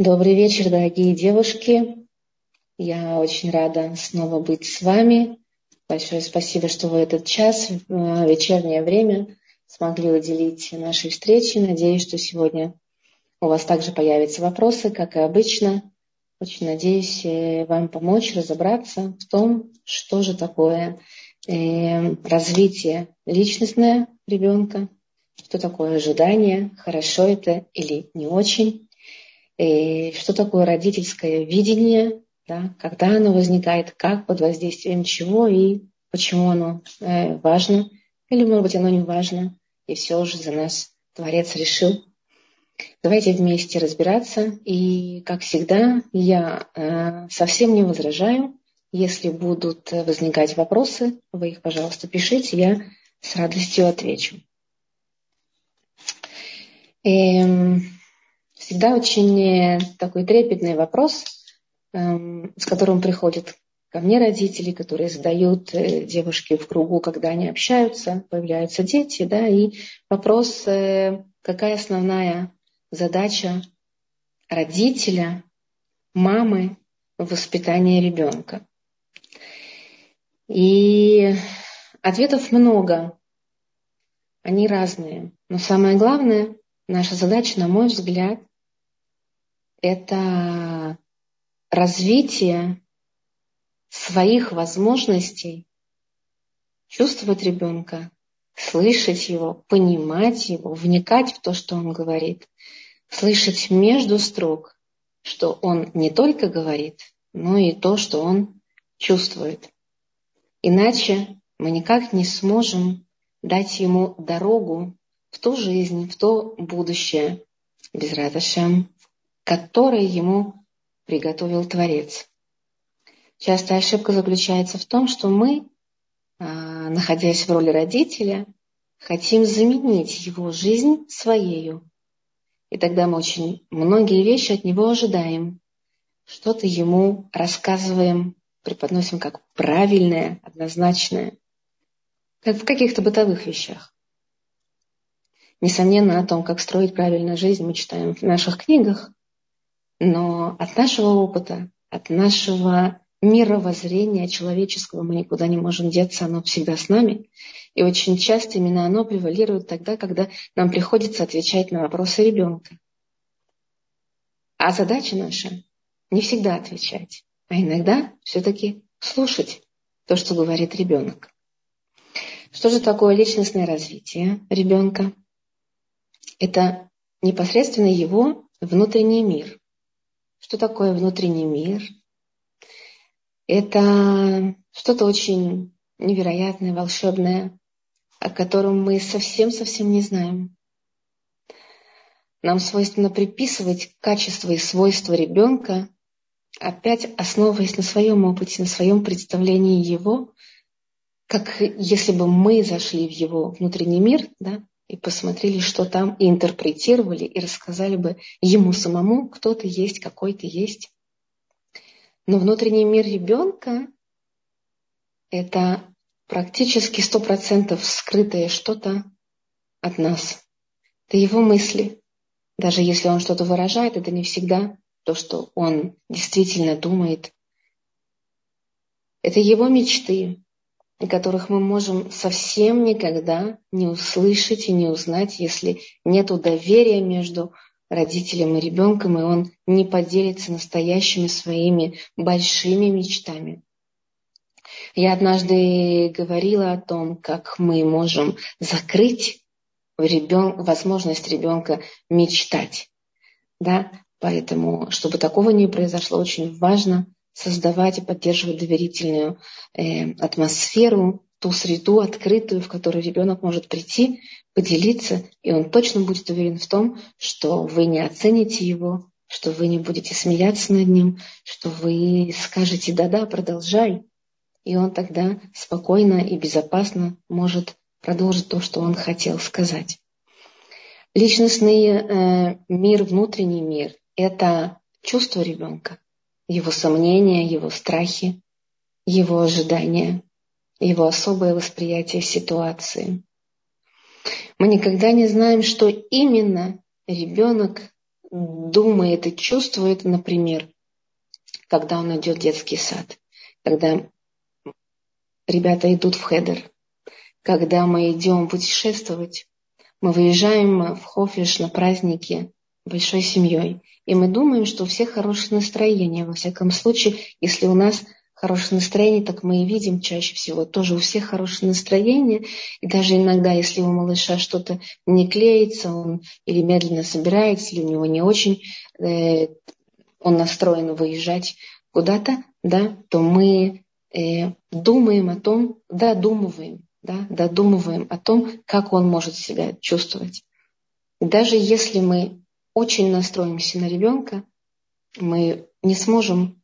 Добрый вечер, дорогие девушки. Я очень рада снова быть с вами. Большое спасибо, что вы этот час, э, вечернее время, смогли уделить нашей встрече. Надеюсь, что сегодня у вас также появятся вопросы, как и обычно. Очень надеюсь э, вам помочь разобраться в том, что же такое э, развитие личностное ребенка, что такое ожидание, хорошо это или не очень и что такое родительское видение, да, когда оно возникает, как, под воздействием чего и почему оно э, важно, или, может быть, оно не важно, и все же за нас Творец решил. Давайте вместе разбираться. И, как всегда, я э, совсем не возражаю. Если будут возникать вопросы, вы их, пожалуйста, пишите, я с радостью отвечу. Эм, всегда очень э, такой трепетный вопрос, эм, с которым приходят ко мне родители, которые задают э, девушке в кругу, когда они общаются, появляются дети, да, и вопрос, э, какая основная задача родителя, мамы в воспитании ребенка. И ответов много, они разные. Но самое главное, наша задача, на мой взгляд, это развитие своих возможностей чувствовать ребенка, слышать его, понимать его, вникать в то, что он говорит, слышать между строк, что он не только говорит, но и то, что он чувствует. Иначе мы никак не сможем дать ему дорогу в ту жизнь, в то будущее, без радошем, которое ему приготовил Творец. Частая ошибка заключается в том, что мы, а, находясь в роли родителя, хотим заменить его жизнь своею. И тогда мы очень многие вещи от него ожидаем, что-то ему рассказываем, преподносим как правильное, однозначное, как в каких-то бытовых вещах. Несомненно, о том, как строить правильную жизнь, мы читаем в наших книгах, но от нашего опыта, от нашего мировоззрения человеческого мы никуда не можем деться, оно всегда с нами. И очень часто именно оно превалирует тогда, когда нам приходится отвечать на вопросы ребенка. А задача наша не всегда отвечать, а иногда все-таки слушать то, что говорит ребенок. Что же такое личностное развитие ребенка? Это непосредственно его внутренний мир. Что такое внутренний мир? Это что-то очень невероятное, волшебное, о котором мы совсем-совсем не знаем. Нам свойственно приписывать качества и свойства ребенка, опять основываясь на своем опыте, на своем представлении его, как если бы мы зашли в его внутренний мир, да, и посмотрели, что там, и интерпретировали, и рассказали бы ему самому, кто ты есть, какой ты есть. Но внутренний мир ребенка – это практически сто процентов скрытое что-то от нас. Это его мысли. Даже если он что-то выражает, это не всегда то, что он действительно думает. Это его мечты, которых мы можем совсем никогда не услышать и не узнать, если нет доверия между родителем и ребенком, и он не поделится настоящими своими большими мечтами. Я однажды говорила о том, как мы можем закрыть ребен... возможность ребенка мечтать. Да? Поэтому, чтобы такого не произошло, очень важно создавать и поддерживать доверительную э, атмосферу, ту среду открытую, в которой ребенок может прийти, поделиться, и он точно будет уверен в том, что вы не оцените его, что вы не будете смеяться над ним, что вы скажете «да-да, продолжай», и он тогда спокойно и безопасно может продолжить то, что он хотел сказать. Личностный э, мир, внутренний мир – это чувство ребенка – его сомнения, его страхи, его ожидания, его особое восприятие ситуации. Мы никогда не знаем, что именно ребенок думает и чувствует, например, когда он идет в детский сад, когда ребята идут в хедер, когда мы идем путешествовать, мы выезжаем в Хофиш на праздники большой семьей, и мы думаем, что у всех хорошее настроение. Во всяком случае, если у нас хорошее настроение, так мы и видим чаще всего. Тоже у всех хорошее настроение. И даже иногда, если у малыша что-то не клеится, он или медленно собирается, или у него не очень э, он настроен выезжать куда-то, да, то мы э, думаем о том, додумываем, да, додумываем о том, как он может себя чувствовать. Даже если мы очень настроимся на ребенка, мы не сможем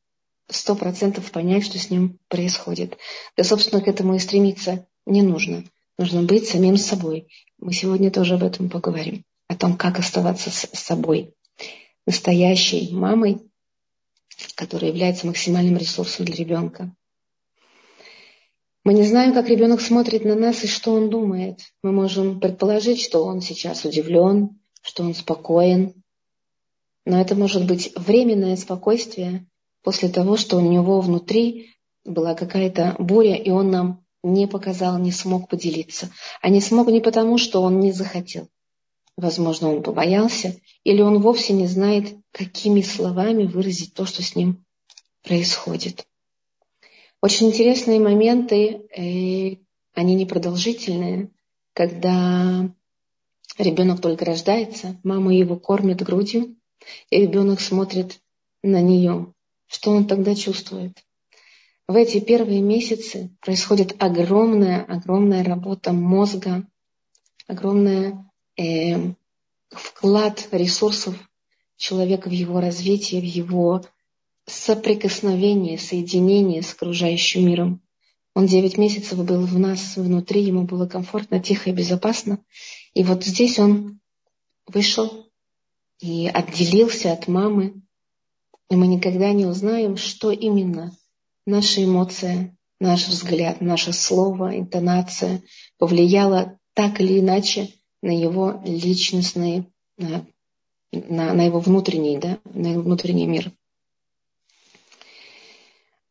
сто процентов понять, что с ним происходит. Да, собственно, к этому и стремиться не нужно. Нужно быть самим собой. Мы сегодня тоже об этом поговорим. О том, как оставаться с собой. Настоящей мамой, которая является максимальным ресурсом для ребенка. Мы не знаем, как ребенок смотрит на нас и что он думает. Мы можем предположить, что он сейчас удивлен, что он спокоен. Но это может быть временное спокойствие, после того, что у него внутри была какая-то буря, и он нам не показал, не смог поделиться. А не смог не потому, что он не захотел. Возможно, он побоялся, или он вовсе не знает, какими словами выразить то, что с ним происходит. Очень интересные моменты, э, они непродолжительные, когда ребенок только рождается, мама его кормит грудью, и ребенок смотрит на нее. Что он тогда чувствует? В эти первые месяцы происходит огромная, огромная работа мозга, огромный э, вклад ресурсов человека в его развитие, в его соприкосновение, соединение с окружающим миром. Он девять месяцев был в нас внутри, ему было комфортно, тихо и безопасно. И вот здесь он вышел и отделился от мамы, и мы никогда не узнаем, что именно наша эмоция, наш взгляд, наше слово, интонация повлияла так или иначе на его личностный, на, на, на его внутренний, да, на его внутренний мир.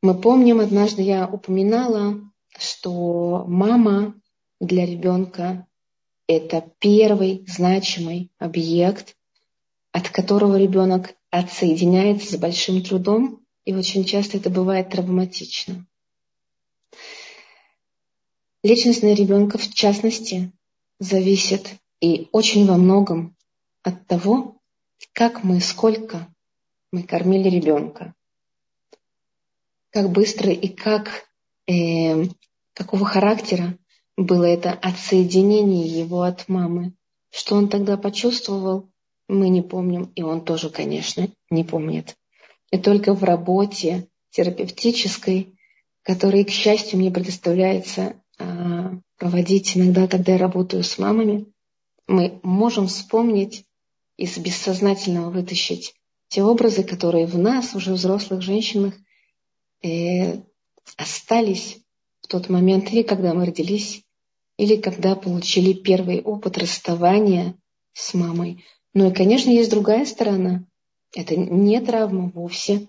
Мы помним, однажды я упоминала, что мама для ребенка – это первый значимый объект, от которого ребенок отсоединяется с большим трудом, и очень часто это бывает травматично. Личность на ребенка, в частности, зависит и очень во многом от того, как мы, сколько мы кормили ребенка, как быстро и как, э, какого характера было это отсоединение его от мамы, что он тогда почувствовал, мы не помним, и он тоже, конечно, не помнит. И только в работе терапевтической, которой, к счастью, мне предоставляется а, проводить иногда, когда я работаю с мамами, мы можем вспомнить из бессознательного вытащить те образы, которые в нас, уже взрослых женщинах, э, остались в тот момент, или когда мы родились, или когда получили первый опыт расставания с мамой. Ну и, конечно, есть другая сторона. Это не травма вовсе,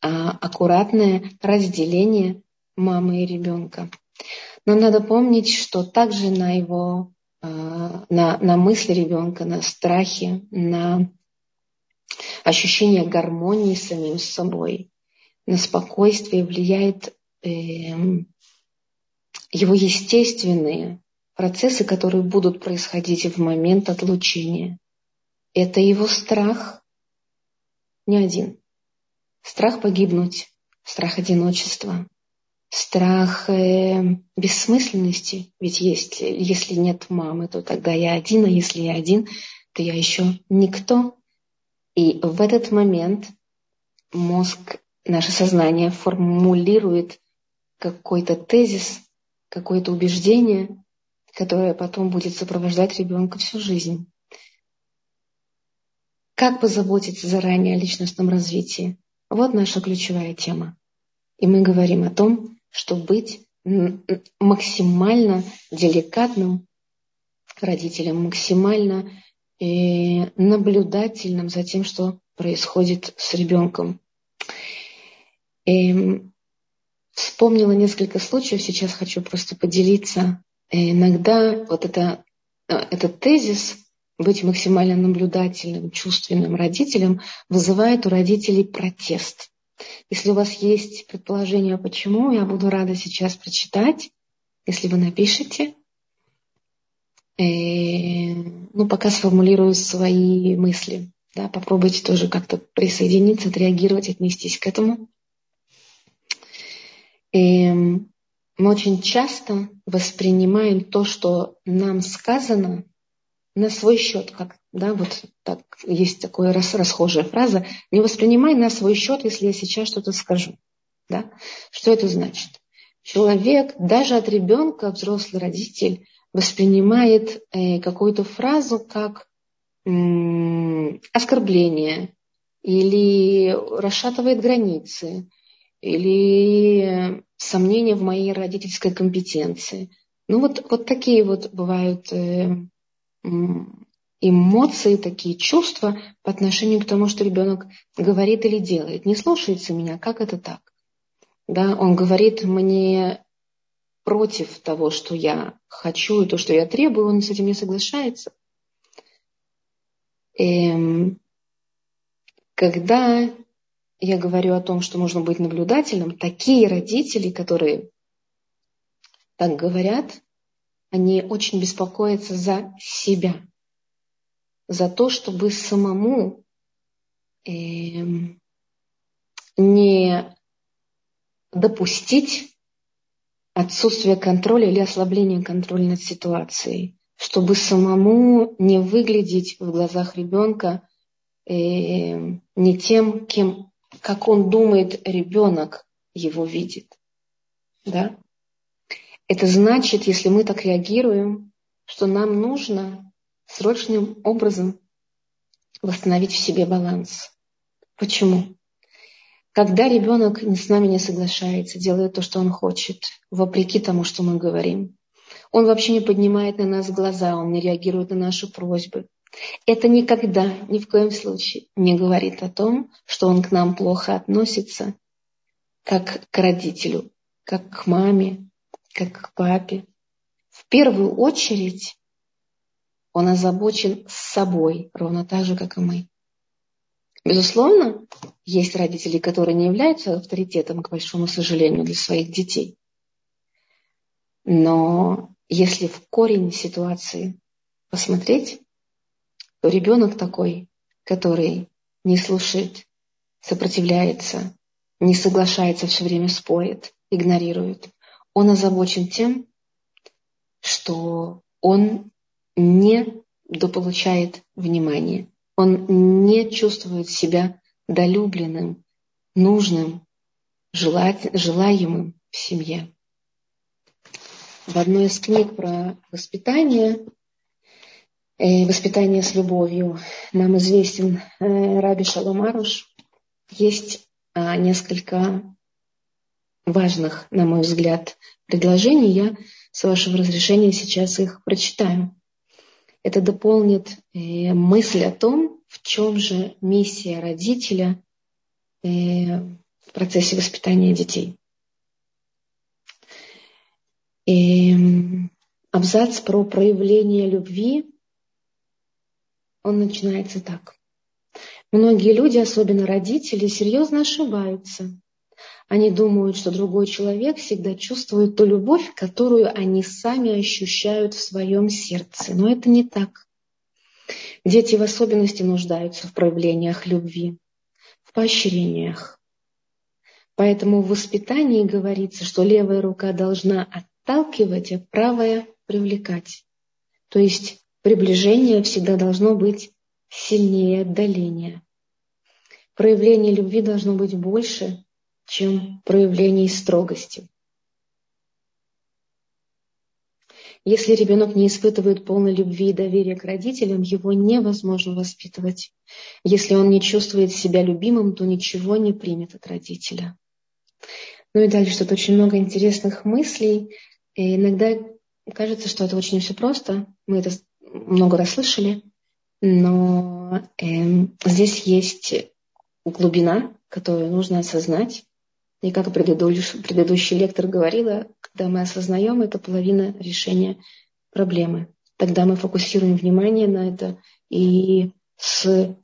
а аккуратное разделение мамы и ребенка. Но надо помнить, что также на его, а, на, на мысли ребенка, на страхе, на ощущение гармонии с самим собой, на спокойствие влияет э, его естественные процессы, которые будут происходить в момент отлучения это его страх не один. Страх погибнуть, страх одиночества, страх э, бессмысленности. Ведь есть, если нет мамы, то тогда я один, а если я один, то я еще никто. И в этот момент мозг, наше сознание формулирует какой-то тезис, какое-то убеждение, которое потом будет сопровождать ребенка всю жизнь. Как позаботиться заранее о личностном развитии? Вот наша ключевая тема. И мы говорим о том, что быть максимально деликатным родителем, максимально и наблюдательным за тем, что происходит с ребенком. И вспомнила несколько случаев, сейчас хочу просто поделиться. И иногда вот это, э, этот тезис быть максимально наблюдательным, чувственным родителем вызывает у родителей протест. Если у вас есть предположение, почему, я буду рада сейчас прочитать, если вы напишите. И, ну, пока сформулирую свои мысли. Да, попробуйте тоже как-то присоединиться, отреагировать, отнестись к этому. И мы очень часто воспринимаем то, что нам сказано, на свой счет, как, да, вот так, есть такая рас, расхожая фраза, не воспринимай на свой счет, если я сейчас что-то скажу. Да? Что это значит? Человек, даже от ребенка, взрослый родитель, воспринимает э, какую-то фразу как м- оскорбление или расшатывает границы, или сомнения в моей родительской компетенции. Ну вот, вот такие вот бывают э, эмоции, такие чувства по отношению к тому, что ребенок говорит или делает. Не слушается меня, как это так? Да, он говорит мне против того, что я хочу и то, что я требую, он с этим не соглашается. Эм, когда я говорю о том, что нужно быть наблюдательным, такие родители, которые так говорят, они очень беспокоятся за себя, за то, чтобы самому э, не допустить отсутствие контроля или ослабление контроля над ситуацией, чтобы самому не выглядеть в глазах ребенка э, не тем, кем, как он думает, ребенок его видит. Да? Это значит, если мы так реагируем, что нам нужно срочным образом восстановить в себе баланс. Почему? Когда ребенок с нами не соглашается, делает то, что он хочет, вопреки тому, что мы говорим, он вообще не поднимает на нас глаза, он не реагирует на наши просьбы. Это никогда, ни в коем случае не говорит о том, что он к нам плохо относится, как к родителю, как к маме, как к папе. В первую очередь он озабочен с собой, ровно так же, как и мы. Безусловно, есть родители, которые не являются авторитетом, к большому сожалению, для своих детей. Но если в корень ситуации посмотреть, то ребенок такой, который не слушает, сопротивляется, не соглашается, все время спорит, игнорирует, он озабочен тем, что он не дополучает внимания. Он не чувствует себя долюбленным, нужным, желать, желаемым в семье. В одной из книг про воспитание, э, воспитание с любовью, нам известен э, Раби Шаломаруш, есть э, несколько важных, на мой взгляд, предложений. Я, с вашего разрешения, сейчас их прочитаю. Это дополнит э, мысль о том, в чем же миссия родителя э, в процессе воспитания детей. И абзац про проявление любви, он начинается так. Многие люди, особенно родители, серьезно ошибаются, они думают, что другой человек всегда чувствует ту любовь, которую они сами ощущают в своем сердце. Но это не так. Дети в особенности нуждаются в проявлениях любви, в поощрениях. Поэтому в воспитании говорится, что левая рука должна отталкивать, а правая привлекать. То есть приближение всегда должно быть сильнее отдаления. Проявление любви должно быть больше, чем проявлений строгости. Если ребенок не испытывает полной любви и доверия к родителям, его невозможно воспитывать. Если он не чувствует себя любимым, то ничего не примет от родителя. Ну и дальше тут очень много интересных мыслей. И иногда кажется, что это очень все просто. Мы это много раз слышали. Но э, здесь есть глубина, которую нужно осознать. И как предыдущий, предыдущий лектор говорила, когда мы осознаем, это половина решения проблемы. Тогда мы фокусируем внимание на это и с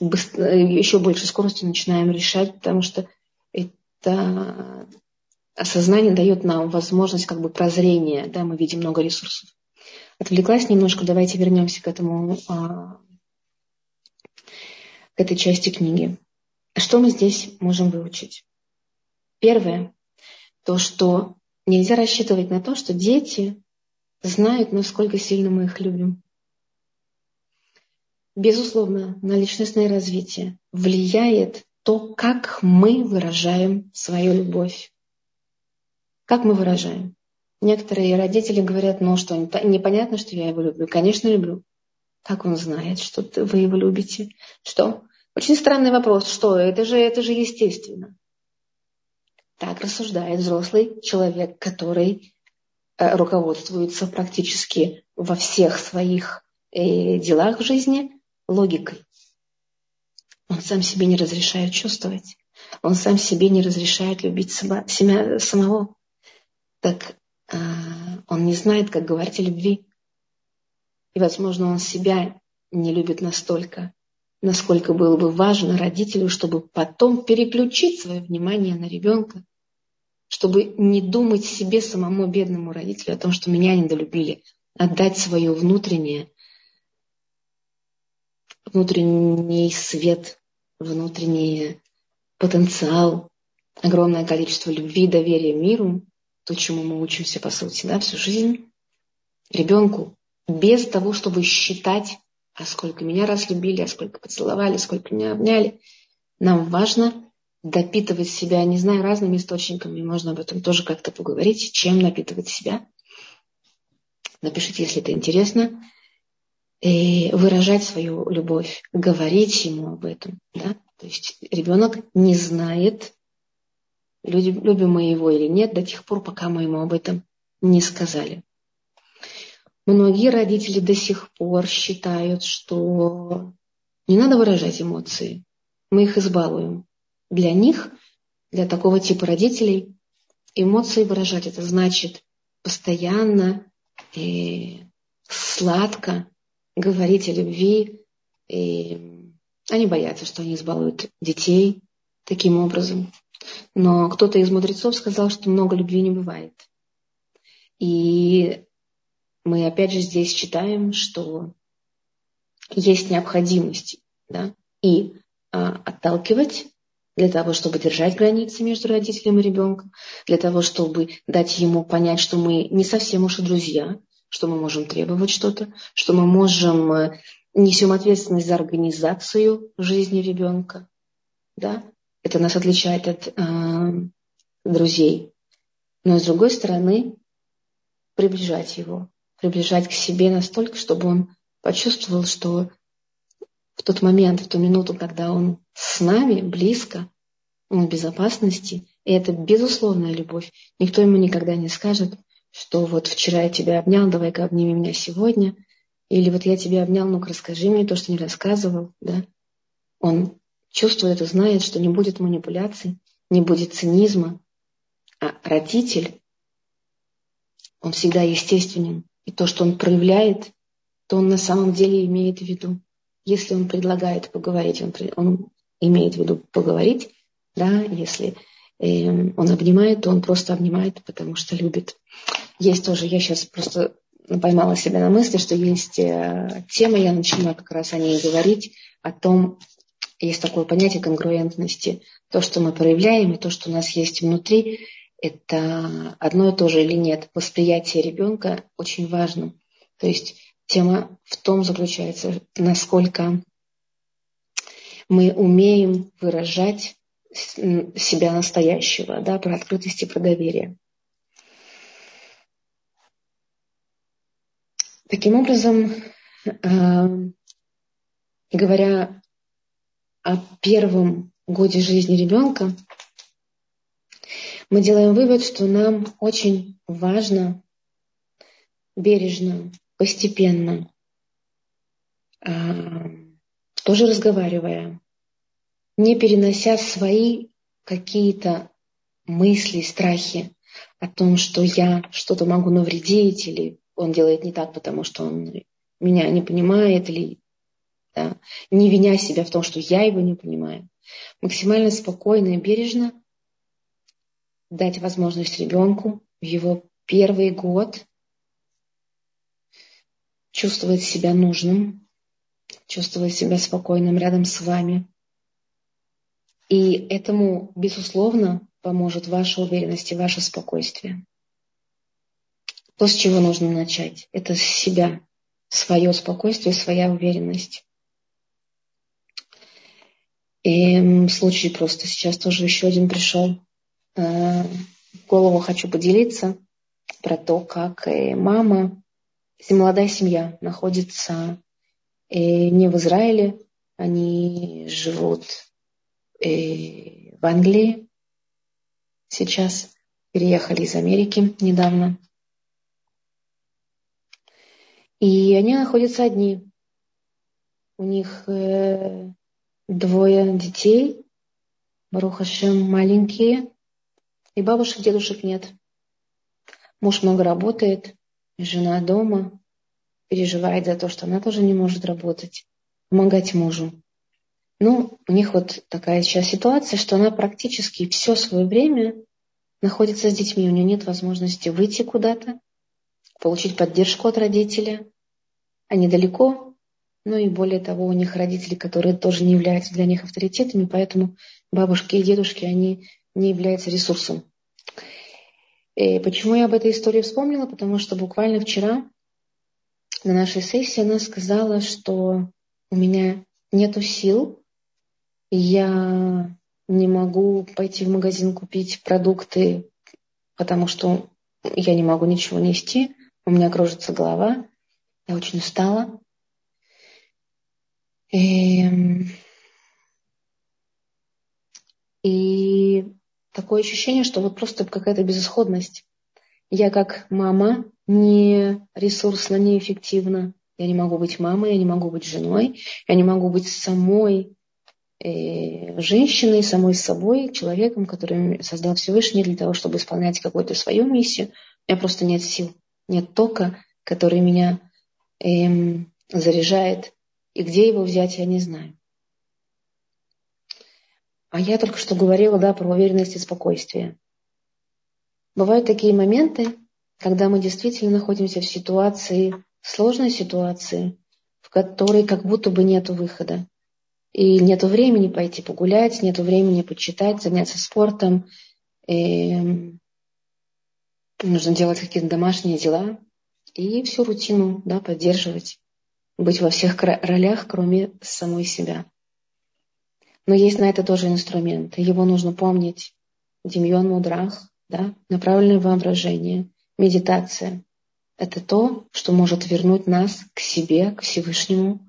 еще большей скоростью начинаем решать, потому что это осознание дает нам возможность как бы прозрения, да, мы видим много ресурсов. Отвлеклась немножко, давайте вернемся к этому, а, к этой части книги. Что мы здесь можем выучить? Первое, то, что нельзя рассчитывать на то, что дети знают, насколько сильно мы их любим. Безусловно, на личностное развитие влияет то, как мы выражаем свою любовь. Как мы выражаем? Некоторые родители говорят, ну что, непонятно, что я его люблю. Конечно, люблю. Как он знает, что вы его любите? Что? Очень странный вопрос. Что? Это же, это же естественно. Так рассуждает взрослый человек, который э, руководствуется практически во всех своих э, делах в жизни логикой. Он сам себе не разрешает чувствовать. Он сам себе не разрешает любить себя самого. Так э, он не знает, как говорить о любви. И, возможно, он себя не любит настолько, насколько было бы важно родителю, чтобы потом переключить свое внимание на ребенка, чтобы не думать себе самому бедному родителю о том, что меня недолюбили, отдать свое внутреннее внутренний свет, внутренний потенциал, огромное количество любви, доверия миру, то, чему мы учимся, по сути, да, всю жизнь, ребенку, без того, чтобы считать, а сколько меня раз любили, а сколько поцеловали, сколько меня обняли. Нам важно допитывать себя, не знаю, разными источниками, можно об этом тоже как-то поговорить, чем напитывать себя. Напишите, если это интересно и выражать свою любовь, говорить ему об этом. Да? То есть ребенок не знает, любим мы его или нет, до тех пор, пока мы ему об этом не сказали. Многие родители до сих пор считают, что не надо выражать эмоции, мы их избалуем. Для них, для такого типа родителей, эмоции выражать это значит постоянно и сладко говорить о любви. И они боятся, что они избалуют детей таким образом. Но кто-то из мудрецов сказал, что много любви не бывает. И мы опять же здесь читаем, что есть необходимость да, и а, отталкивать для того, чтобы держать границы между родителем и ребенком, для того, чтобы дать ему понять, что мы не совсем уж и друзья, что мы можем требовать что-то, что мы можем э, несем ответственность за организацию жизни ребенка. Да? Это нас отличает от э, друзей. Но с другой стороны, приближать его, приближать к себе настолько, чтобы он почувствовал, что в тот момент, в ту минуту, когда он с нами, близко, он в безопасности, и это безусловная любовь. Никто ему никогда не скажет, что вот вчера я тебя обнял, давай-ка обними меня сегодня. Или вот я тебя обнял, ну-ка расскажи мне то, что не рассказывал. Да? Он чувствует и знает, что не будет манипуляций, не будет цинизма. А родитель, он всегда естественен. И то, что он проявляет, то он на самом деле имеет в виду. Если он предлагает поговорить, он, он имеет в виду поговорить, да, если э, он обнимает, то он просто обнимает, потому что любит. Есть тоже, я сейчас просто поймала себя на мысли, что есть э, тема, я начала как раз о ней говорить, о том, есть такое понятие конгруентности. То, что мы проявляем, и то, что у нас есть внутри, это одно и то же или нет. Восприятие ребенка очень важно. То есть тема в том заключается, насколько мы умеем выражать себя настоящего, да, про открытость и про доверие. Таким образом, э, говоря о первом годе жизни ребенка, мы делаем вывод, что нам очень важно бережно, постепенно а, тоже разговаривая, не перенося свои какие-то мысли, страхи о том, что я что-то могу навредить, или он делает не так, потому что он меня не понимает, или да, не виня себя в том, что я его не понимаю. Максимально спокойно и бережно дать возможность ребенку в его первый год чувствовать себя нужным, чувствовать себя спокойным рядом с вами. И этому, безусловно, поможет ваша уверенность и ваше спокойствие. То, с чего нужно начать, это с себя, свое спокойствие, своя уверенность. И случай просто сейчас тоже еще один пришел. Э, голову хочу поделиться про то, как э, мама, молодая семья находится э, не в Израиле, они живут в Англии сейчас, переехали из Америки недавно. И они находятся одни. У них двое детей, Барухашем маленькие, и бабушек, дедушек нет. Муж много работает, жена дома, переживает за то, что она тоже не может работать, помогать мужу. Ну, у них вот такая сейчас ситуация, что она практически все свое время находится с детьми. У нее нет возможности выйти куда-то, получить поддержку от родителя. Они далеко, ну и более того, у них родители, которые тоже не являются для них авторитетами, поэтому бабушки и дедушки, они не являются ресурсом. И почему я об этой истории вспомнила? Потому что буквально вчера на нашей сессии она сказала, что у меня нет сил, и я не могу пойти в магазин купить продукты, потому что я не могу ничего нести, у меня кружится голова, я очень устала. И, эм, и такое ощущение, что вот просто какая-то безысходность. Я как мама не ресурсна, не эффективна. Я не могу быть мамой, я не могу быть женой, я не могу быть самой э, женщиной, самой собой, человеком, который создал Всевышний для того, чтобы исполнять какую-то свою миссию. У меня просто нет сил, нет тока, который меня э, заряжает и где его взять, я не знаю. А я только что говорила да, про уверенность и спокойствие. Бывают такие моменты, когда мы действительно находимся в ситуации, сложной ситуации, в которой как будто бы нет выхода. И нет времени пойти погулять, нет времени почитать, заняться спортом. И нужно делать какие-то домашние дела и всю рутину да, поддерживать быть во всех ролях, кроме самой себя. Но есть на это тоже инструмент. Его нужно помнить. Демьон Мудрах, да, направленное воображение, медитация. Это то, что может вернуть нас к себе, к Всевышнему,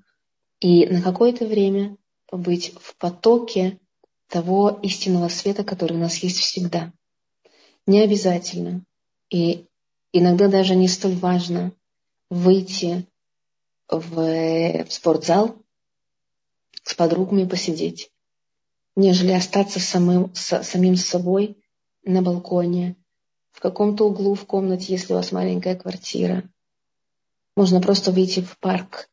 и на какое-то время побыть в потоке того истинного света, который у нас есть всегда. Не обязательно. И иногда даже не столь важно выйти в, спортзал с подругами посидеть, нежели остаться самым, с, самим собой на балконе, в каком-то углу в комнате, если у вас маленькая квартира. Можно просто выйти в парк,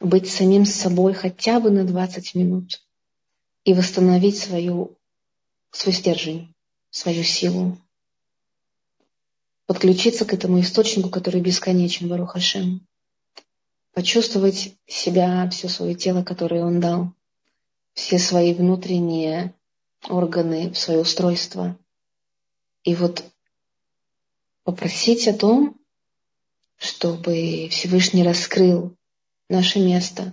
быть самим собой хотя бы на 20 минут и восстановить свою, свой стержень, свою силу. Подключиться к этому источнику, который бесконечен, Барухашем почувствовать себя, все свое тело, которое он дал, все свои внутренние органы, свое устройство. И вот попросить о том, чтобы Всевышний раскрыл наше место,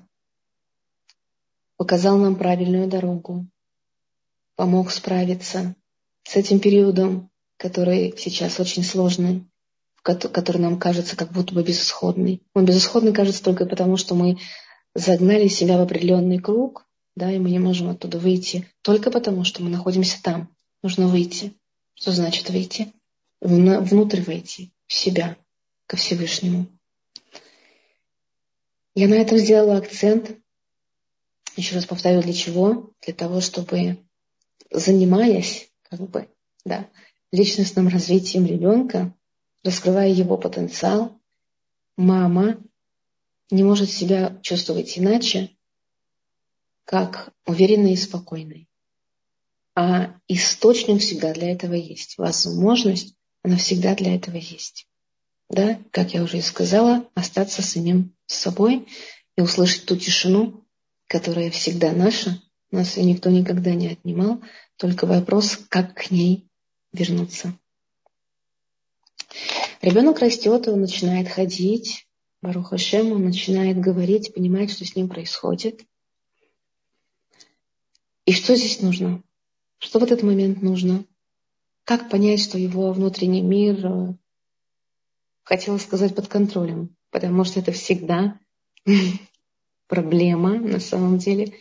показал нам правильную дорогу, помог справиться с этим периодом, который сейчас очень сложный, который нам кажется как будто бы безысходный. Он безысходный кажется только потому, что мы загнали себя в определенный круг, да, и мы не можем оттуда выйти только потому, что мы находимся там. Нужно выйти. Что значит выйти? Внутрь войти, в себя, ко Всевышнему. Я на этом сделала акцент. Еще раз повторю, для чего? Для того, чтобы, занимаясь как бы, да, личностным развитием ребенка, раскрывая его потенциал, мама не может себя чувствовать иначе, как уверенной и спокойной. А источник всегда для этого есть. Возможность, она всегда для этого есть. Да, как я уже и сказала, остаться самим собой и услышать ту тишину, которая всегда наша, нас ее никто никогда не отнимал, только вопрос, как к ней вернуться. Ребенок растет, он начинает ходить, Баруха Шем, он начинает говорить, понимает, что с ним происходит. И что здесь нужно? Что в этот момент нужно? Как понять, что его внутренний мир, э, хотела сказать, под контролем? Потому что это всегда проблема на самом деле.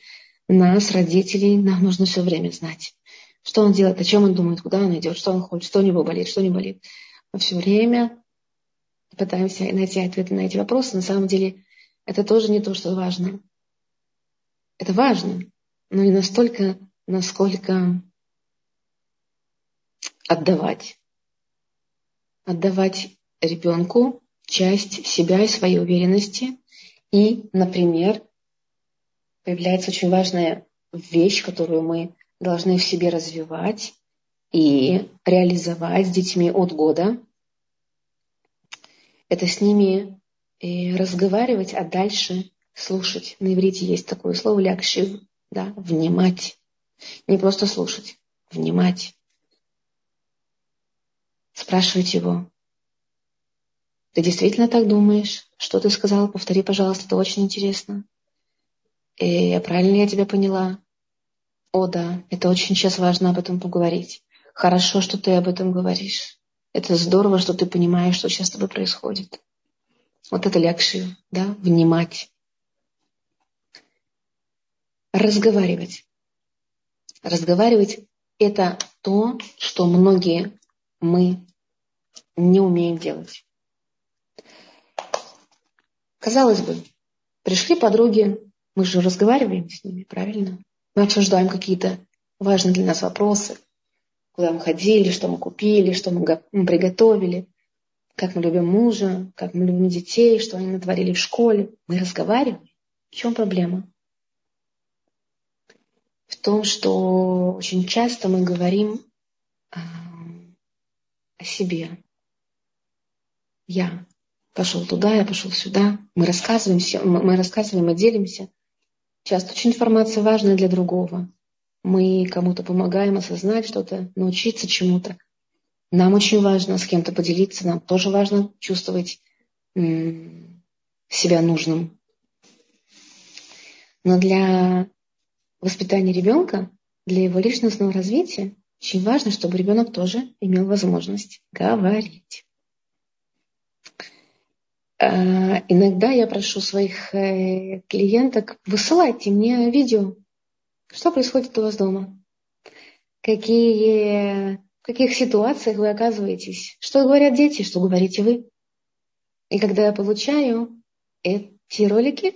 Нас, родителей, нам нужно все время знать, что он делает, о чем он думает, куда он идет, что он хочет, что у него болит, что не болит. Мы все время пытаемся найти ответы на эти вопросы. На самом деле это тоже не то, что важно. Это важно, но не настолько, насколько отдавать. Отдавать ребенку часть себя и своей уверенности. И, например, появляется очень важная вещь, которую мы должны в себе развивать и реализовать с детьми от года. Это с ними э, разговаривать, а дальше слушать. На иврите есть такое слово лякшив, да, внимать. Не просто слушать, внимать спрашивать его, ты действительно так думаешь? Что ты сказал? Повтори, пожалуйста, это очень интересно. И правильно я тебя поняла? О, да, это очень сейчас важно об этом поговорить. Хорошо, что ты об этом говоришь. Это здорово, что ты понимаешь, что сейчас с тобой происходит. Вот это лякши, да, внимать. Разговаривать. Разговаривать – это то, что многие мы не умеем делать. Казалось бы, пришли подруги, мы же разговариваем с ними, правильно? Мы обсуждаем какие-то важные для нас вопросы, куда мы ходили, что мы купили, что мы приготовили, как мы любим мужа, как мы любим детей, что они натворили в школе. Мы разговариваем. В чем проблема? В том, что очень часто мы говорим а, о себе. Я пошел туда, я пошел сюда. Мы рассказываем, мы рассказываем и делимся. Часто очень информация важная для другого. Мы кому-то помогаем осознать что-то, научиться чему-то. Нам очень важно с кем-то поделиться, нам тоже важно чувствовать себя нужным. Но для воспитания ребенка, для его личностного развития очень важно, чтобы ребенок тоже имел возможность говорить. А, иногда я прошу своих э, клиенток, высылайте мне видео, что происходит у вас дома, какие, в каких ситуациях вы оказываетесь, что говорят дети, что говорите вы. И когда я получаю эти ролики,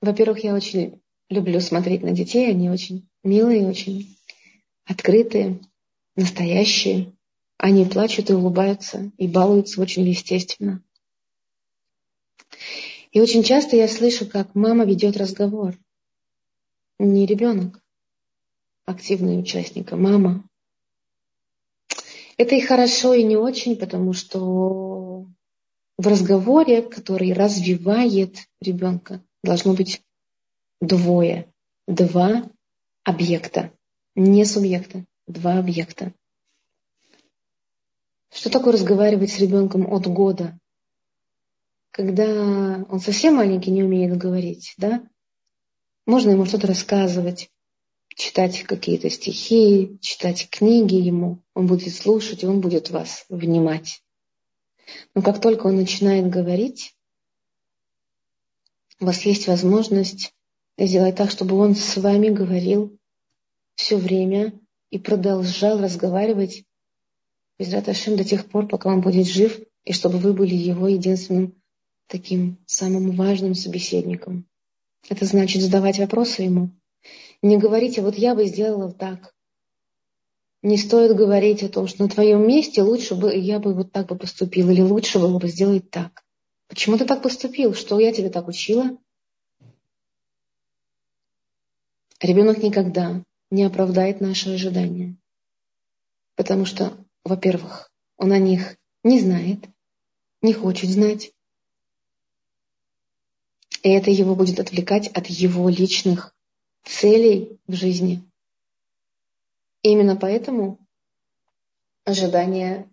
во-первых, я очень люблю смотреть на детей, они очень милые, очень открытые, настоящие. Они плачут и улыбаются, и балуются очень естественно. И очень часто я слышу, как мама ведет разговор. Не ребенок, активный участник, а мама. Это и хорошо, и не очень, потому что в разговоре, который развивает ребенка, должно быть двое, два объекта, не субъекта, два объекта. Что такое разговаривать с ребенком от года? Когда он совсем маленький, не умеет говорить, да? Можно ему что-то рассказывать, читать какие-то стихи, читать книги ему. Он будет слушать, он будет вас внимать. Но как только он начинает говорить, у вас есть возможность сделать так, чтобы он с вами говорил все время и продолжал разговаривать без Раташим до тех пор, пока он будет жив, и чтобы вы были его единственным таким самым важным собеседником. Это значит задавать вопросы ему. Не говорить, а вот я бы сделала так. Не стоит говорить о том, что на твоем месте лучше бы я бы вот так бы поступил, или лучше было бы сделать так. Почему ты так поступил? Что я тебя так учила? Ребенок никогда не оправдает наши ожидания. Потому что, во-первых, он о них не знает, не хочет знать. И это его будет отвлекать от его личных целей в жизни. И именно поэтому ожидания,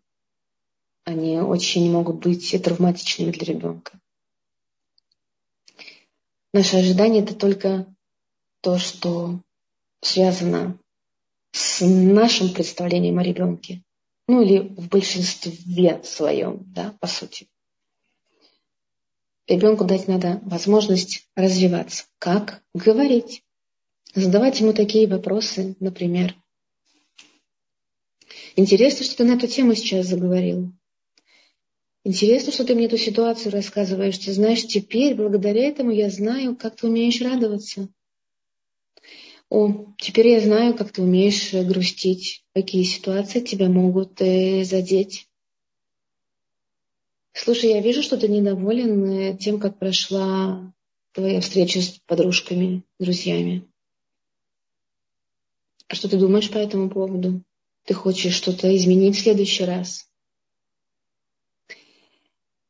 они очень могут быть травматичными для ребенка. Наши ожидания – это только то, что связано с нашим представлением о ребенке. Ну или в большинстве своем, да, по сути. Ребенку дать надо возможность развиваться. Как? Говорить. Задавать ему такие вопросы, например. Интересно, что ты на эту тему сейчас заговорил. Интересно, что ты мне эту ситуацию рассказываешь. Ты знаешь, теперь, благодаря этому, я знаю, как ты умеешь радоваться. О, теперь я знаю, как ты умеешь э, грустить, какие ситуации тебя могут э, задеть. Слушай, я вижу, что ты недоволен э, тем, как прошла твоя встреча с подружками, друзьями. А что ты думаешь по этому поводу? Ты хочешь что-то изменить в следующий раз?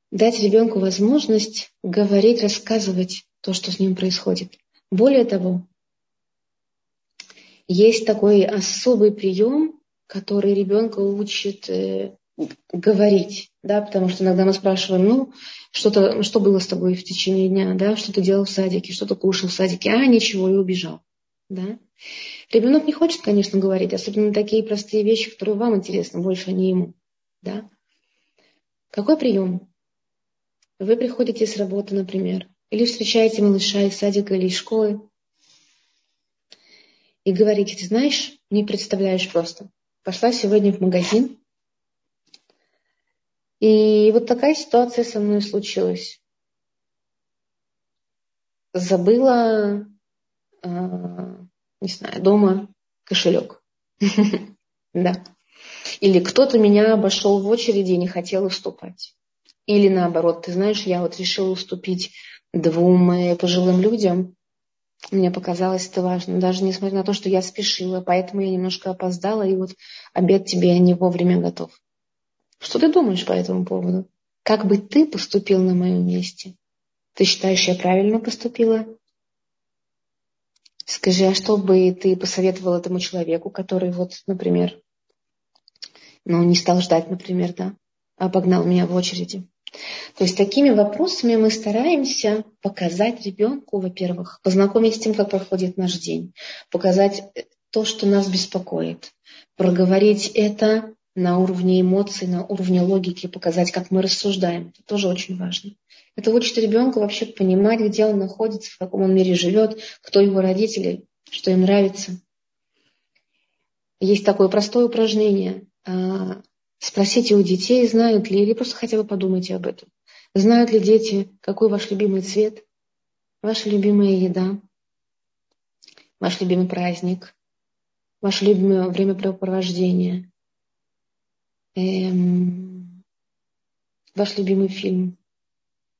Дать ребенку возможность говорить, рассказывать то, что с ним происходит. Более того, есть такой особый прием, который ребенка учит э, говорить, да, потому что иногда мы спрашиваем, ну, что-то, что было с тобой в течение дня, да, что ты делал в садике, что ты кушал в садике, а ничего, и убежал, да. Ребенок не хочет, конечно, говорить, особенно такие простые вещи, которые вам интересны, больше а не ему, да. Какой прием? Вы приходите с работы, например, или встречаете малыша из садика или из школы, и говорите, ты знаешь, не представляешь просто. Пошла сегодня в магазин, и вот такая ситуация со мной случилась. Забыла, э, не знаю, дома кошелек. Да. Или кто-то меня обошел в очереди и не хотел уступать. Или наоборот, ты знаешь, я вот решила уступить двум э, пожилым людям, мне показалось это важно, даже несмотря на то, что я спешила, поэтому я немножко опоздала, и вот обед тебе не вовремя готов. Что ты думаешь по этому поводу? Как бы ты поступил на моем месте? Ты считаешь, я правильно поступила? Скажи, а что бы ты посоветовал этому человеку, который вот, например, ну, не стал ждать, например, да, а обогнал меня в очереди? То есть такими вопросами мы стараемся показать ребенку, во-первых, познакомить с тем, как проходит наш день, показать то, что нас беспокоит, проговорить это на уровне эмоций, на уровне логики, показать, как мы рассуждаем. Это тоже очень важно. Это учит ребенка вообще понимать, где он находится, в каком он мире живет, кто его родители, что им нравится. Есть такое простое упражнение. Спросите у детей, знают ли, или просто хотя бы подумайте об этом. Знают ли дети, какой ваш любимый цвет, ваша любимая еда, ваш любимый праздник, ваше любимое времяпрепровождение, эм, ваш любимый фильм,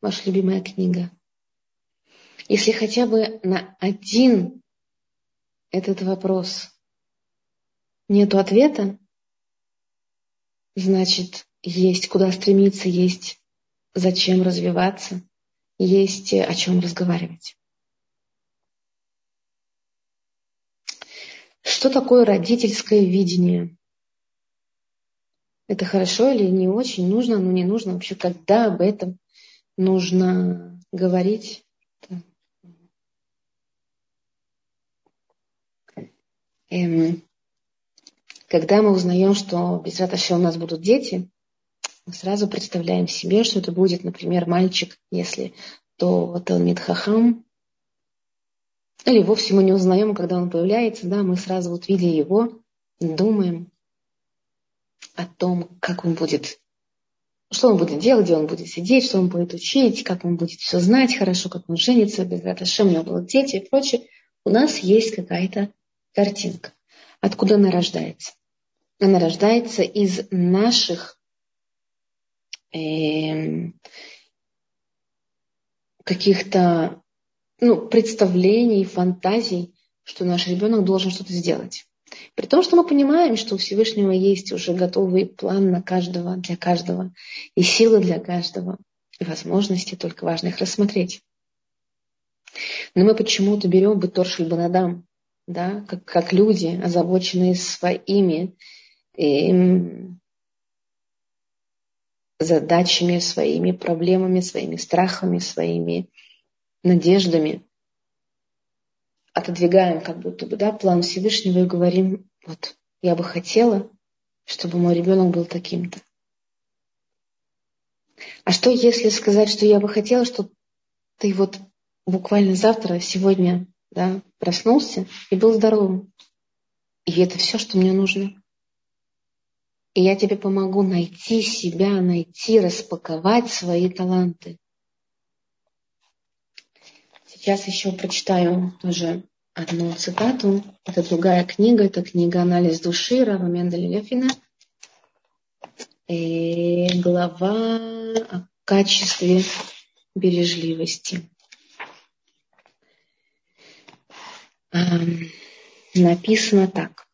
ваша любимая книга. Если хотя бы на один этот вопрос нету ответа, значит, есть куда стремиться, есть зачем развиваться, есть о чем разговаривать. Что такое родительское видение? Это хорошо или не очень? Нужно, но не нужно? Вообще, когда об этом нужно говорить? Эм, когда мы узнаем, что без Раташи у нас будут дети, мы сразу представляем себе, что это будет, например, мальчик, если то Талмит Хахам, или вовсе мы не узнаем, когда он появляется, да, мы сразу вот видя его, думаем о том, как он будет что он будет делать, где он будет сидеть, что он будет учить, как он будет все знать хорошо, как он женится, без Раташем, у него будут дети и прочее. У нас есть какая-то картинка. Откуда она рождается? Она рождается из наших э, каких-то ну, представлений, фантазий, что наш ребенок должен что-то сделать. При том, что мы понимаем, что у Всевышнего есть уже готовый план на каждого, для каждого, и силы для каждого, и возможности, только важно их рассмотреть. Но мы почему-то берем Бетор Шельбанадам, да, как, как люди, озабоченные своими задачами, своими проблемами, своими страхами, своими надеждами, отодвигаем как будто бы да, план Всевышнего и говорим, вот я бы хотела, чтобы мой ребенок был таким-то. А что если сказать, что я бы хотела, чтобы ты вот буквально завтра, сегодня, да, проснулся и был здоровым. И это все, что мне нужно. И я тебе помогу найти себя, найти, распаковать свои таланты. Сейчас еще прочитаю тоже одну цитату. Это другая книга, это книга «Анализ души» Рава Менделя Лефина. И глава о качестве бережливости. Написано так.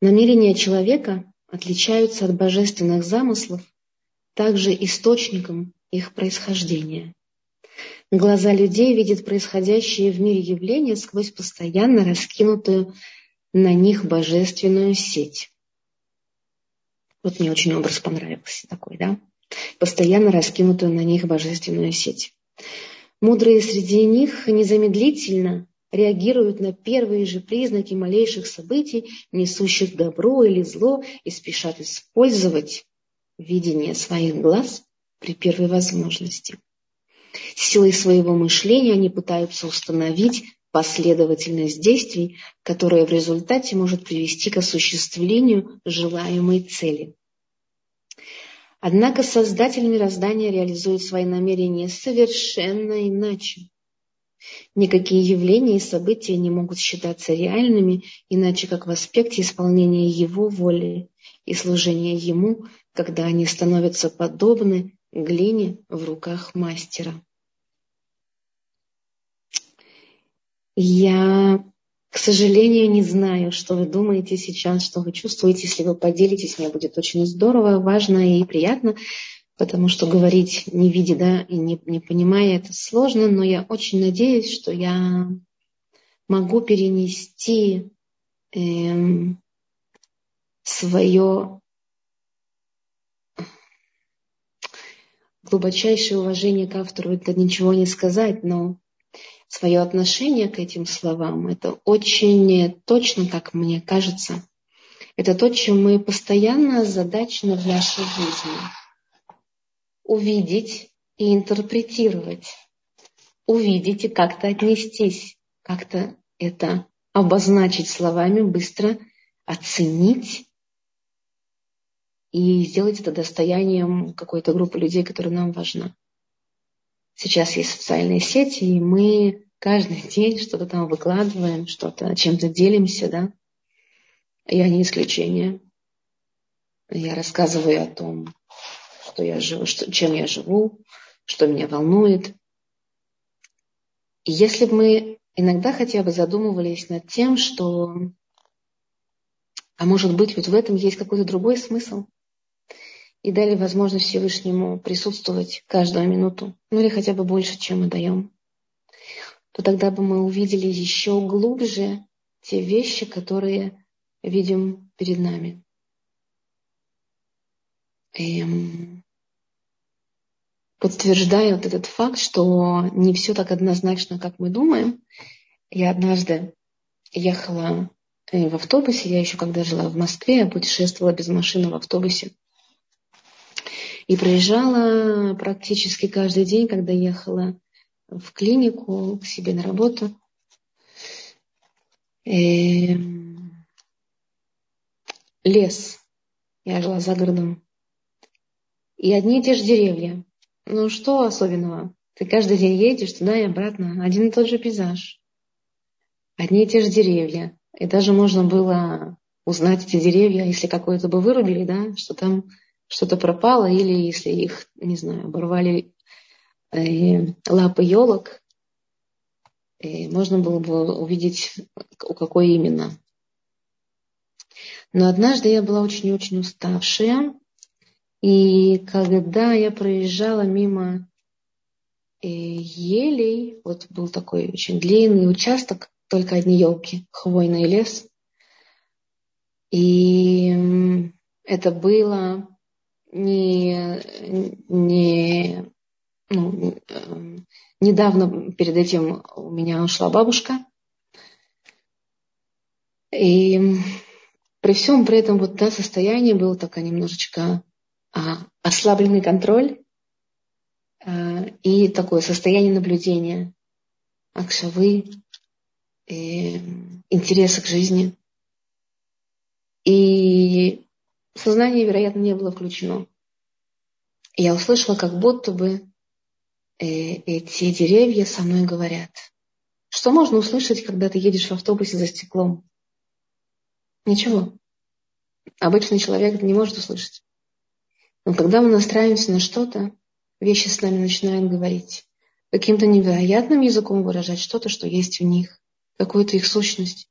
Намерения человека отличаются от божественных замыслов также источником их происхождения. Глаза людей видят происходящие в мире явления сквозь постоянно раскинутую на них божественную сеть. Вот мне очень образ понравился такой, да? Постоянно раскинутую на них божественную сеть. Мудрые среди них незамедлительно реагируют на первые же признаки малейших событий, несущих добро или зло, и спешат использовать видение своих глаз при первой возможности. Силой своего мышления они пытаются установить последовательность действий, которая в результате может привести к осуществлению желаемой цели. Однако Создатель мироздания реализует свои намерения совершенно иначе. Никакие явления и события не могут считаться реальными, иначе как в аспекте исполнения Его воли и служения Ему, когда они становятся подобны глине в руках мастера. Я, к сожалению, не знаю, что вы думаете сейчас, что вы чувствуете. Если вы поделитесь, мне будет очень здорово, важно и приятно, потому что говорить не видя, да, и не, не понимая, это сложно, но я очень надеюсь, что я могу перенести эм, свое глубочайшее уважение к автору, это ничего не сказать, но свое отношение к этим словам, это очень точно, как мне кажется, это то, чем мы постоянно озадачены в нашей жизни. Увидеть и интерпретировать. Увидеть и как-то отнестись, как-то это обозначить словами, быстро оценить и сделать это достоянием какой-то группы людей, которая нам важна. Сейчас есть социальные сети, и мы каждый день что-то там выкладываем, что-то чем-то делимся, да. Я не исключение. Я рассказываю о том, что я живу, что, чем я живу, что меня волнует. И если бы мы иногда хотя бы задумывались над тем, что, а может быть, вот в этом есть какой-то другой смысл, и дали возможность Всевышнему присутствовать каждую минуту, ну или хотя бы больше, чем мы даем, то тогда бы мы увидели еще глубже те вещи, которые видим перед нами. И эм, подтверждая вот этот факт, что не все так однозначно, как мы думаем, я однажды ехала э, в автобусе, я еще когда жила в Москве, я путешествовала без машины в автобусе и проезжала практически каждый день, когда ехала в клинику, к себе на работу. И лес. Я жила за городом. и одни и те же деревья. Ну что особенного? Ты каждый день едешь туда и обратно. Один и тот же пейзаж. Одни и те же деревья. И даже можно было узнать эти деревья, если какое-то бы вырубили, да, что там что-то пропало, или если их, не знаю, оборвали э, лапы елок, э, можно было бы увидеть, у какой именно. Но однажды я была очень-очень уставшая, и когда я проезжала мимо э, елей, вот был такой очень длинный участок, только одни елки, хвойный лес. И это было не, не ну, эм, недавно перед этим у меня ушла бабушка. И при всем при этом вот да, состоянии был такая немножечко ослабленный контроль а, и такое состояние наблюдения, акшавы, э, интереса к жизни. И сознание, вероятно, не было включено. я услышала, как будто бы э, эти деревья со мной говорят. Что можно услышать, когда ты едешь в автобусе за стеклом? Ничего. Обычный человек не может услышать. Но когда мы настраиваемся на что-то, вещи с нами начинают говорить. Каким-то невероятным языком выражать что-то, что есть в них. Какую-то их сущность.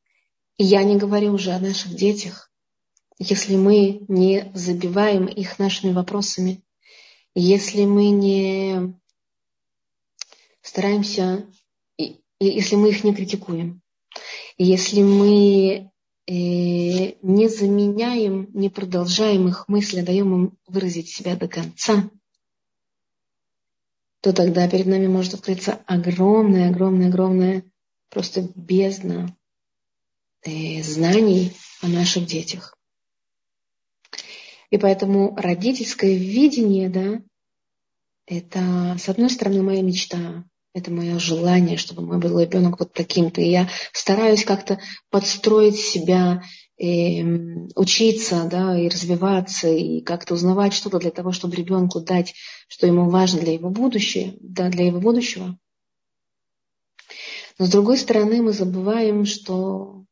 И я не говорю уже о наших детях. Если мы не забиваем их нашими вопросами, если мы не стараемся, если мы их не критикуем, если мы не заменяем, не продолжаем их мысли, а даем им выразить себя до конца, то тогда перед нами может открыться огромная, огромная, огромная просто бездна э, знаний о наших детях. И поэтому родительское видение, да, это, с одной стороны, моя мечта, это мое желание, чтобы мой был ребенок вот таким-то. И я стараюсь как-то подстроить себя, и эм, учиться, да, и развиваться, и как-то узнавать что-то для того, чтобы ребенку дать, что ему важно для его будущего, да, для его будущего. Но с другой стороны, мы забываем, что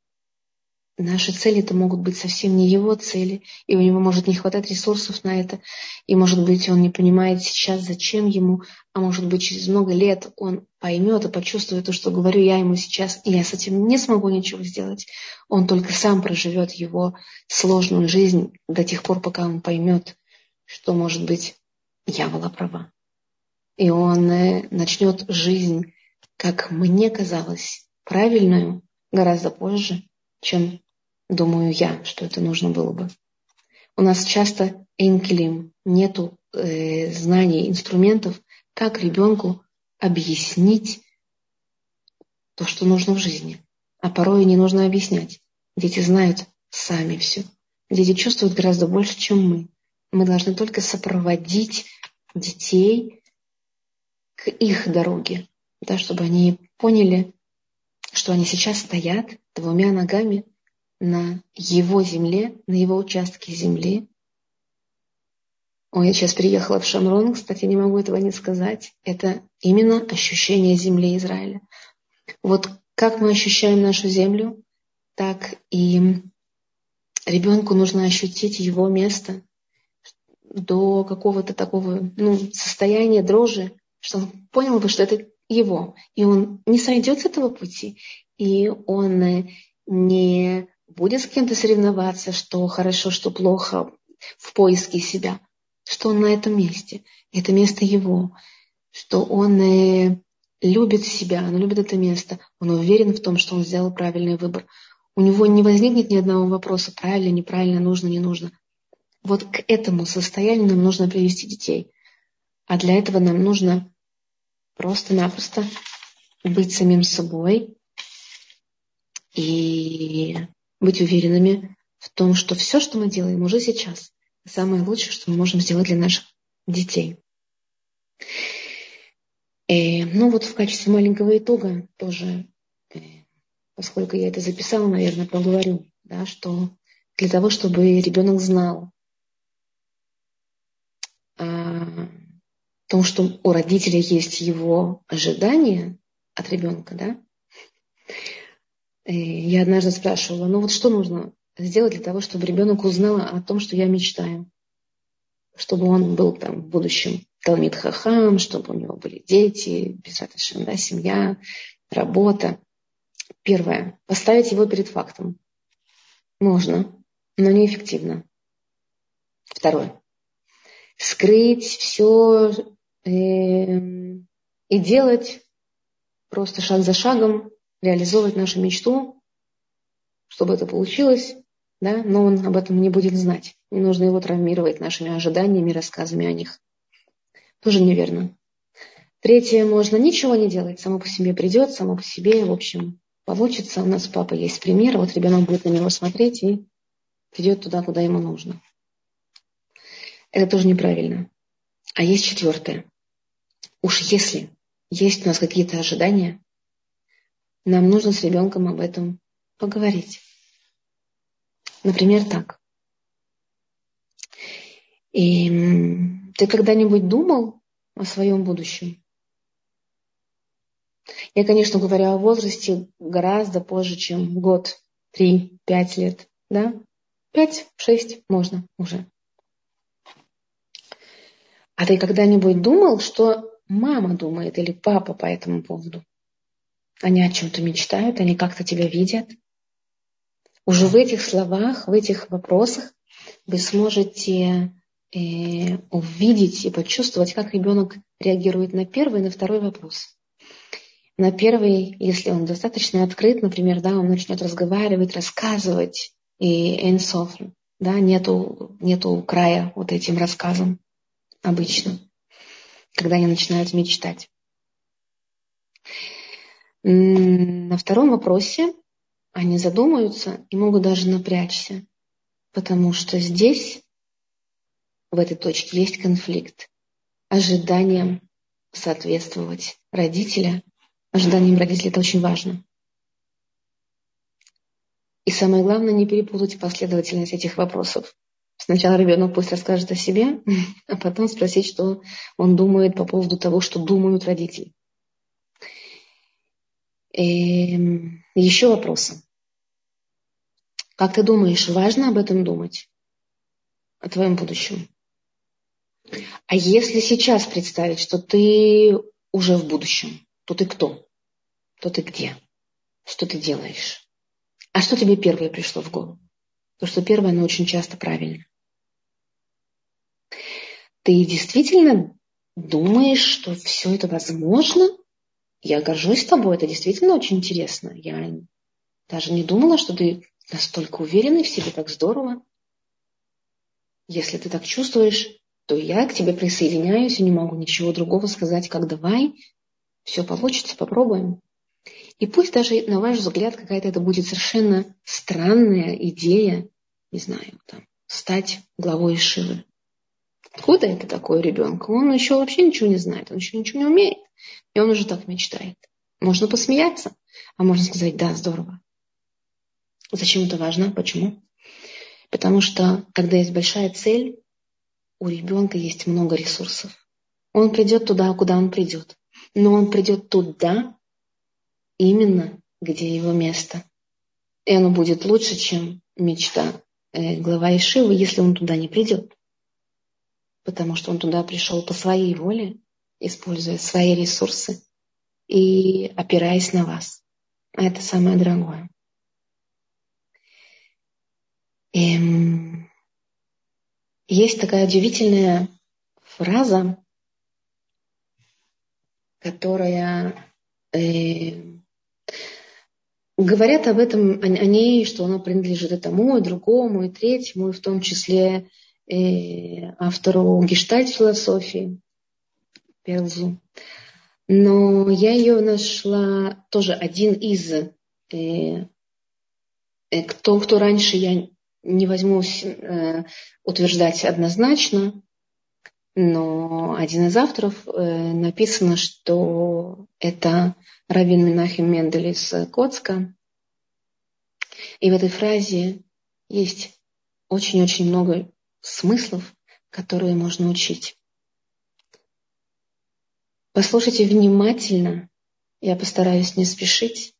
Наши цели это могут быть совсем не его цели, и у него может не хватать ресурсов на это, и может быть он не понимает сейчас, зачем ему, а может быть через много лет он поймет и почувствует то, что говорю я ему сейчас, и я с этим не смогу ничего сделать. Он только сам проживет его сложную жизнь до тех пор, пока он поймет, что, может быть, я была права. И он э, начнет жизнь, как мне казалось, правильную гораздо позже, чем думаю я, что это нужно было бы. У нас часто энкелим, нету э, знаний, инструментов, как ребенку объяснить то, что нужно в жизни. А порой не нужно объяснять. Дети знают сами все. Дети чувствуют гораздо больше, чем мы. Мы должны только сопроводить детей к их дороге, да, чтобы они поняли, что они сейчас стоят двумя ногами на его земле, на его участке земли. Ой, я сейчас приехала в Шамрон, кстати, не могу этого не сказать. Это именно ощущение земли Израиля. Вот как мы ощущаем нашу землю, так и ребенку нужно ощутить его место до какого-то такого ну, состояния дрожи, что он понял бы, что это его. И он не сойдет с этого пути, и он не будет с кем-то соревноваться, что хорошо, что плохо в поиске себя, что он на этом месте, это место его, что он э, любит себя, он любит это место, он уверен в том, что он сделал правильный выбор. У него не возникнет ни одного вопроса, правильно, неправильно, нужно, не нужно. Вот к этому состоянию нам нужно привести детей. А для этого нам нужно просто-напросто быть самим собой и быть уверенными в том, что все, что мы делаем уже сейчас, самое лучшее, что мы можем сделать для наших детей. И, э, ну вот в качестве маленького итога тоже, э, поскольку я это записала, наверное, проговорю, да, что для того, чтобы ребенок знал, о том, что у родителя есть его ожидания от ребенка, да, я однажды спрашивала, ну вот что нужно сделать для того, чтобы ребенок узнал о том, что я мечтаю? Чтобы он был там в будущем Талмит Хахам, чтобы у него были дети, Бесраташин, да, семья, работа. Первое. Поставить его перед фактом. Можно, но неэффективно. Второе. Скрыть все э, и делать просто шаг за шагом, реализовывать нашу мечту, чтобы это получилось, да, но он об этом не будет знать. Не нужно его травмировать нашими ожиданиями, рассказами о них. Тоже неверно. Третье, можно ничего не делать, само по себе придет, само по себе, в общем, получится. У нас у папы есть пример, вот ребенок будет на него смотреть и придет туда, куда ему нужно. Это тоже неправильно. А есть четвертое. Уж если есть у нас какие-то ожидания, нам нужно с ребенком об этом поговорить. Например, так. И ты когда-нибудь думал о своем будущем? Я, конечно, говорю о возрасте гораздо позже, чем год, три, пять лет. Да? Пять, шесть можно уже. А ты когда-нибудь думал, что мама думает или папа по этому поводу? Они о чем-то мечтают, они как-то тебя видят. Уже в этих словах, в этих вопросах вы сможете э, увидеть и почувствовать, как ребенок реагирует на первый и на второй вопрос. На первый, если он достаточно открыт, например, да, он начнет разговаривать, рассказывать, и энсоф, да, нету, нету края вот этим рассказам обычно, когда они начинают мечтать. На втором вопросе они задумаются и могут даже напрячься, потому что здесь, в этой точке, есть конфликт. Ожиданиям соответствовать родителя. Ожиданиям родителя это очень важно. И самое главное, не перепутать последовательность этих вопросов. Сначала ребенок пусть расскажет о себе, а потом спросить, что он думает по поводу того, что думают родители. Эм, еще вопросы. Как ты думаешь, важно об этом думать? О твоем будущем? А если сейчас представить, что ты уже в будущем, то ты кто? То ты где? Что ты делаешь? А что тебе первое пришло в голову? То, что первое, оно очень часто правильно. Ты действительно думаешь, что все это возможно? Я горжусь тобой, это действительно очень интересно. Я даже не думала, что ты настолько уверенный в себе, так здорово. Если ты так чувствуешь, то я к тебе присоединяюсь и не могу ничего другого сказать, как давай, все получится, попробуем. И пусть даже, на ваш взгляд, какая-то это будет совершенно странная идея, не знаю, там, стать главой Шивы. Откуда это такое ребенку? Он еще вообще ничего не знает, он еще ничего не умеет. И он уже так мечтает. Можно посмеяться, а можно сказать, да, здорово. Зачем это важно? Почему? Потому что, когда есть большая цель, у ребенка есть много ресурсов. Он придет туда, куда он придет. Но он придет туда, именно где его место. И оно будет лучше, чем мечта э, глава Ишивы, если он туда не придет. Потому что он туда пришел по своей воле, используя свои ресурсы и опираясь на вас. Это самое дорогое. И эм, есть такая удивительная фраза, которая э, говорят об этом, о, о ней, что она принадлежит и тому, и другому, и третьему, и в том числе э, автору гештальт-философии Перлзу. Но я ее нашла тоже один из э, э, кто, кто раньше я не возьмусь э, утверждать однозначно, но один из авторов э, написано, что это Равин Минахим Мендель из Коцка. И в этой фразе есть очень-очень много смыслов, которые можно учить. Послушайте внимательно. Я постараюсь не спешить.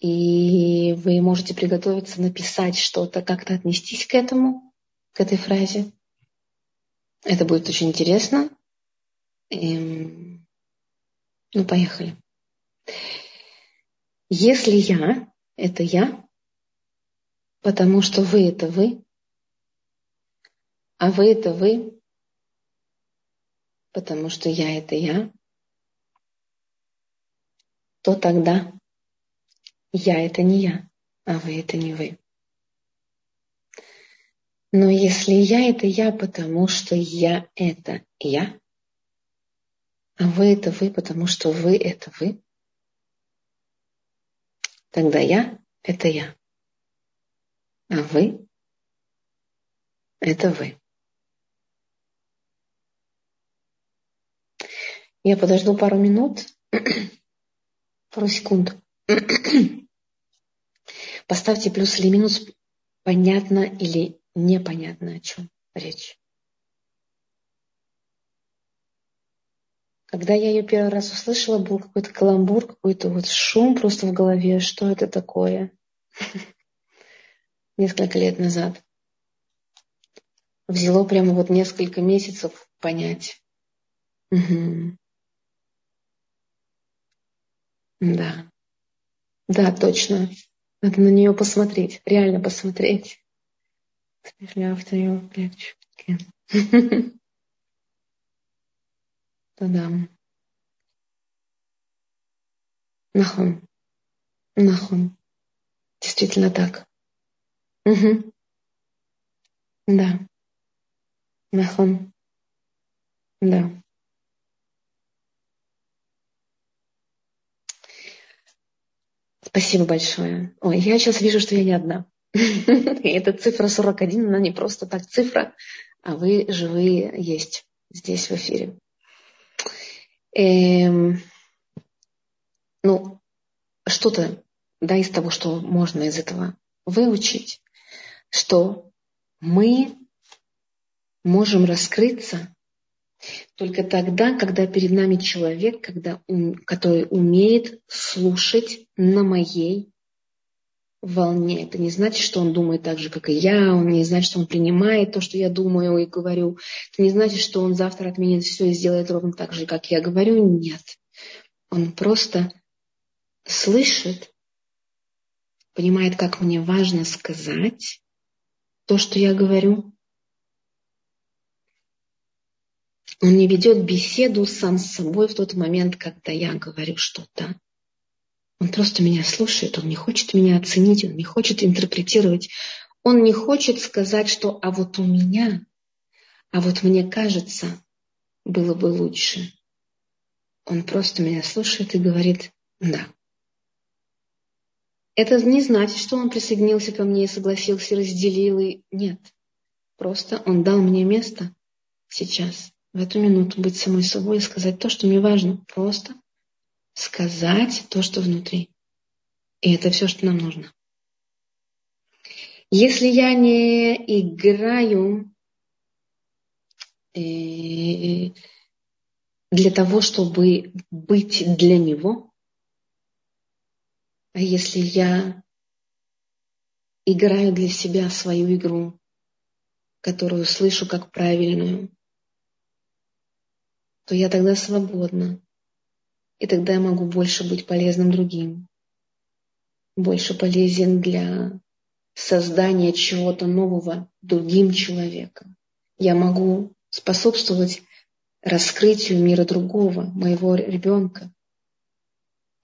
И вы можете приготовиться написать что-то, как-то отнестись к этому, к этой фразе. Это будет очень интересно. И... Ну, поехали. Если я – это я, потому что вы – это вы, а вы – это вы, потому что я – это я, то тогда я – это не я, а вы – это не вы. Но если я – это я, потому что я – это я, а вы – это вы, потому что вы – это вы, тогда я – это я, а вы – это вы. Я подожду пару минут, пару секунд. Поставьте плюс или минус, понятно или непонятно, о чем речь. Когда я ее первый раз услышала, был какой-то каламбур, какой-то вот шум просто в голове. Что это такое? Несколько лет назад. Взяло прямо вот несколько месяцев понять. Да. Да, точно. Надо на нее посмотреть, реально посмотреть. Да-да. Нахон. Нахон. Действительно так. Угу. Да. Нахон. Да. Спасибо большое. Ой, я сейчас вижу, что я не одна. Эта цифра 41, она не просто так цифра, а вы живые есть здесь в эфире. Эм, ну, что-то, да, из того, что можно из этого выучить, что мы можем раскрыться только тогда, когда перед нами человек, когда, который умеет слушать на моей волне. Это не значит, что он думает так же, как и я, он не значит, что он принимает то, что я думаю и говорю. Это не значит, что он завтра отменит все и сделает ровно так же, как я говорю. Нет. Он просто слышит, понимает, как мне важно сказать то, что я говорю, Он не ведет беседу сам с собой в тот момент, когда я говорю что-то. Он просто меня слушает, он не хочет меня оценить, он не хочет интерпретировать. Он не хочет сказать, что «а вот у меня», «а вот мне кажется, было бы лучше». Он просто меня слушает и говорит «да». Это не значит, что он присоединился ко мне и согласился, разделил и нет. Просто он дал мне место сейчас в эту минуту быть самой собой и сказать то, что мне важно. Просто сказать то, что внутри. И это все, что нам нужно. Если я не играю э, для того, чтобы быть для него, а если я играю для себя свою игру, которую слышу как правильную, то я тогда свободна. И тогда я могу больше быть полезным другим. Больше полезен для создания чего-то нового другим человеком. Я могу способствовать раскрытию мира другого, моего ребенка,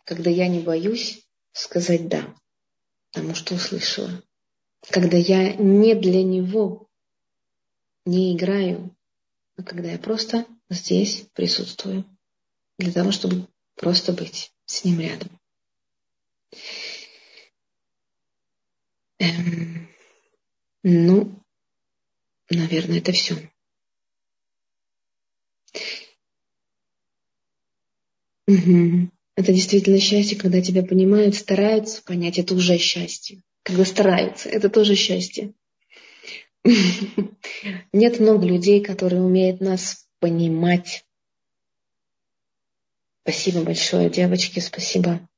когда я не боюсь сказать «да» тому, что услышала. Когда я не для него не играю, а когда я просто здесь присутствую для того, чтобы просто быть с ним рядом. Эм, ну, наверное, это все. Угу. Это действительно счастье, когда тебя понимают, стараются понять, это уже счастье. Когда стараются, это тоже счастье. Нет много людей, которые умеют нас понимать Спасибо большое, девочки, спасибо.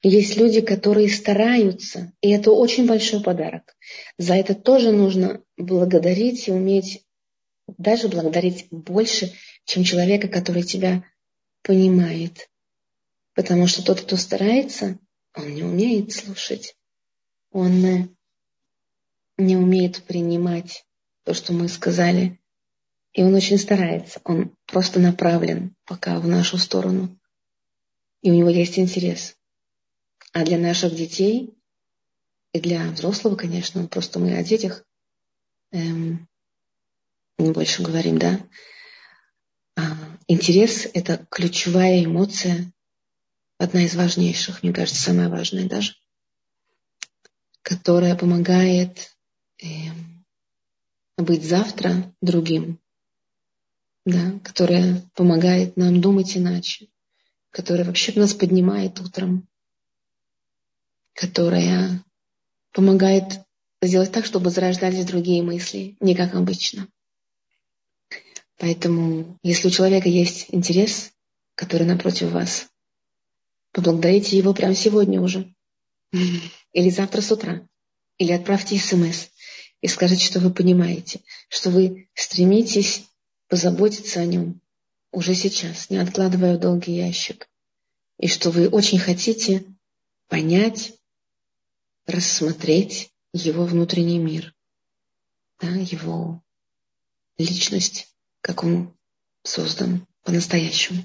Есть люди, которые стараются, и это очень большой подарок. За это тоже нужно благодарить и уметь даже благодарить больше, чем человека, который тебя понимает. Потому что тот, кто старается, он не умеет слушать. Он не умеет принимать то, что мы сказали. И он очень старается. Он просто направлен пока в нашу сторону. И у него есть интерес. А для наших детей и для взрослого, конечно, просто мы о детях эм, не больше говорим, да? А, интерес – это ключевая эмоция, одна из важнейших, мне кажется, самая важная даже, которая помогает эм, быть завтра другим, да, которая помогает нам думать иначе, которая вообще нас поднимает утром, которая помогает сделать так, чтобы зарождались другие мысли, не как обычно. Поэтому, если у человека есть интерес, который напротив вас, поблагодарите его прямо сегодня уже. Или завтра с утра. Или отправьте смс и скажите, что вы понимаете, что вы стремитесь позаботиться о нем уже сейчас, не откладывая в долгий ящик. И что вы очень хотите понять, рассмотреть его внутренний мир, да, его личность, как он создан по-настоящему.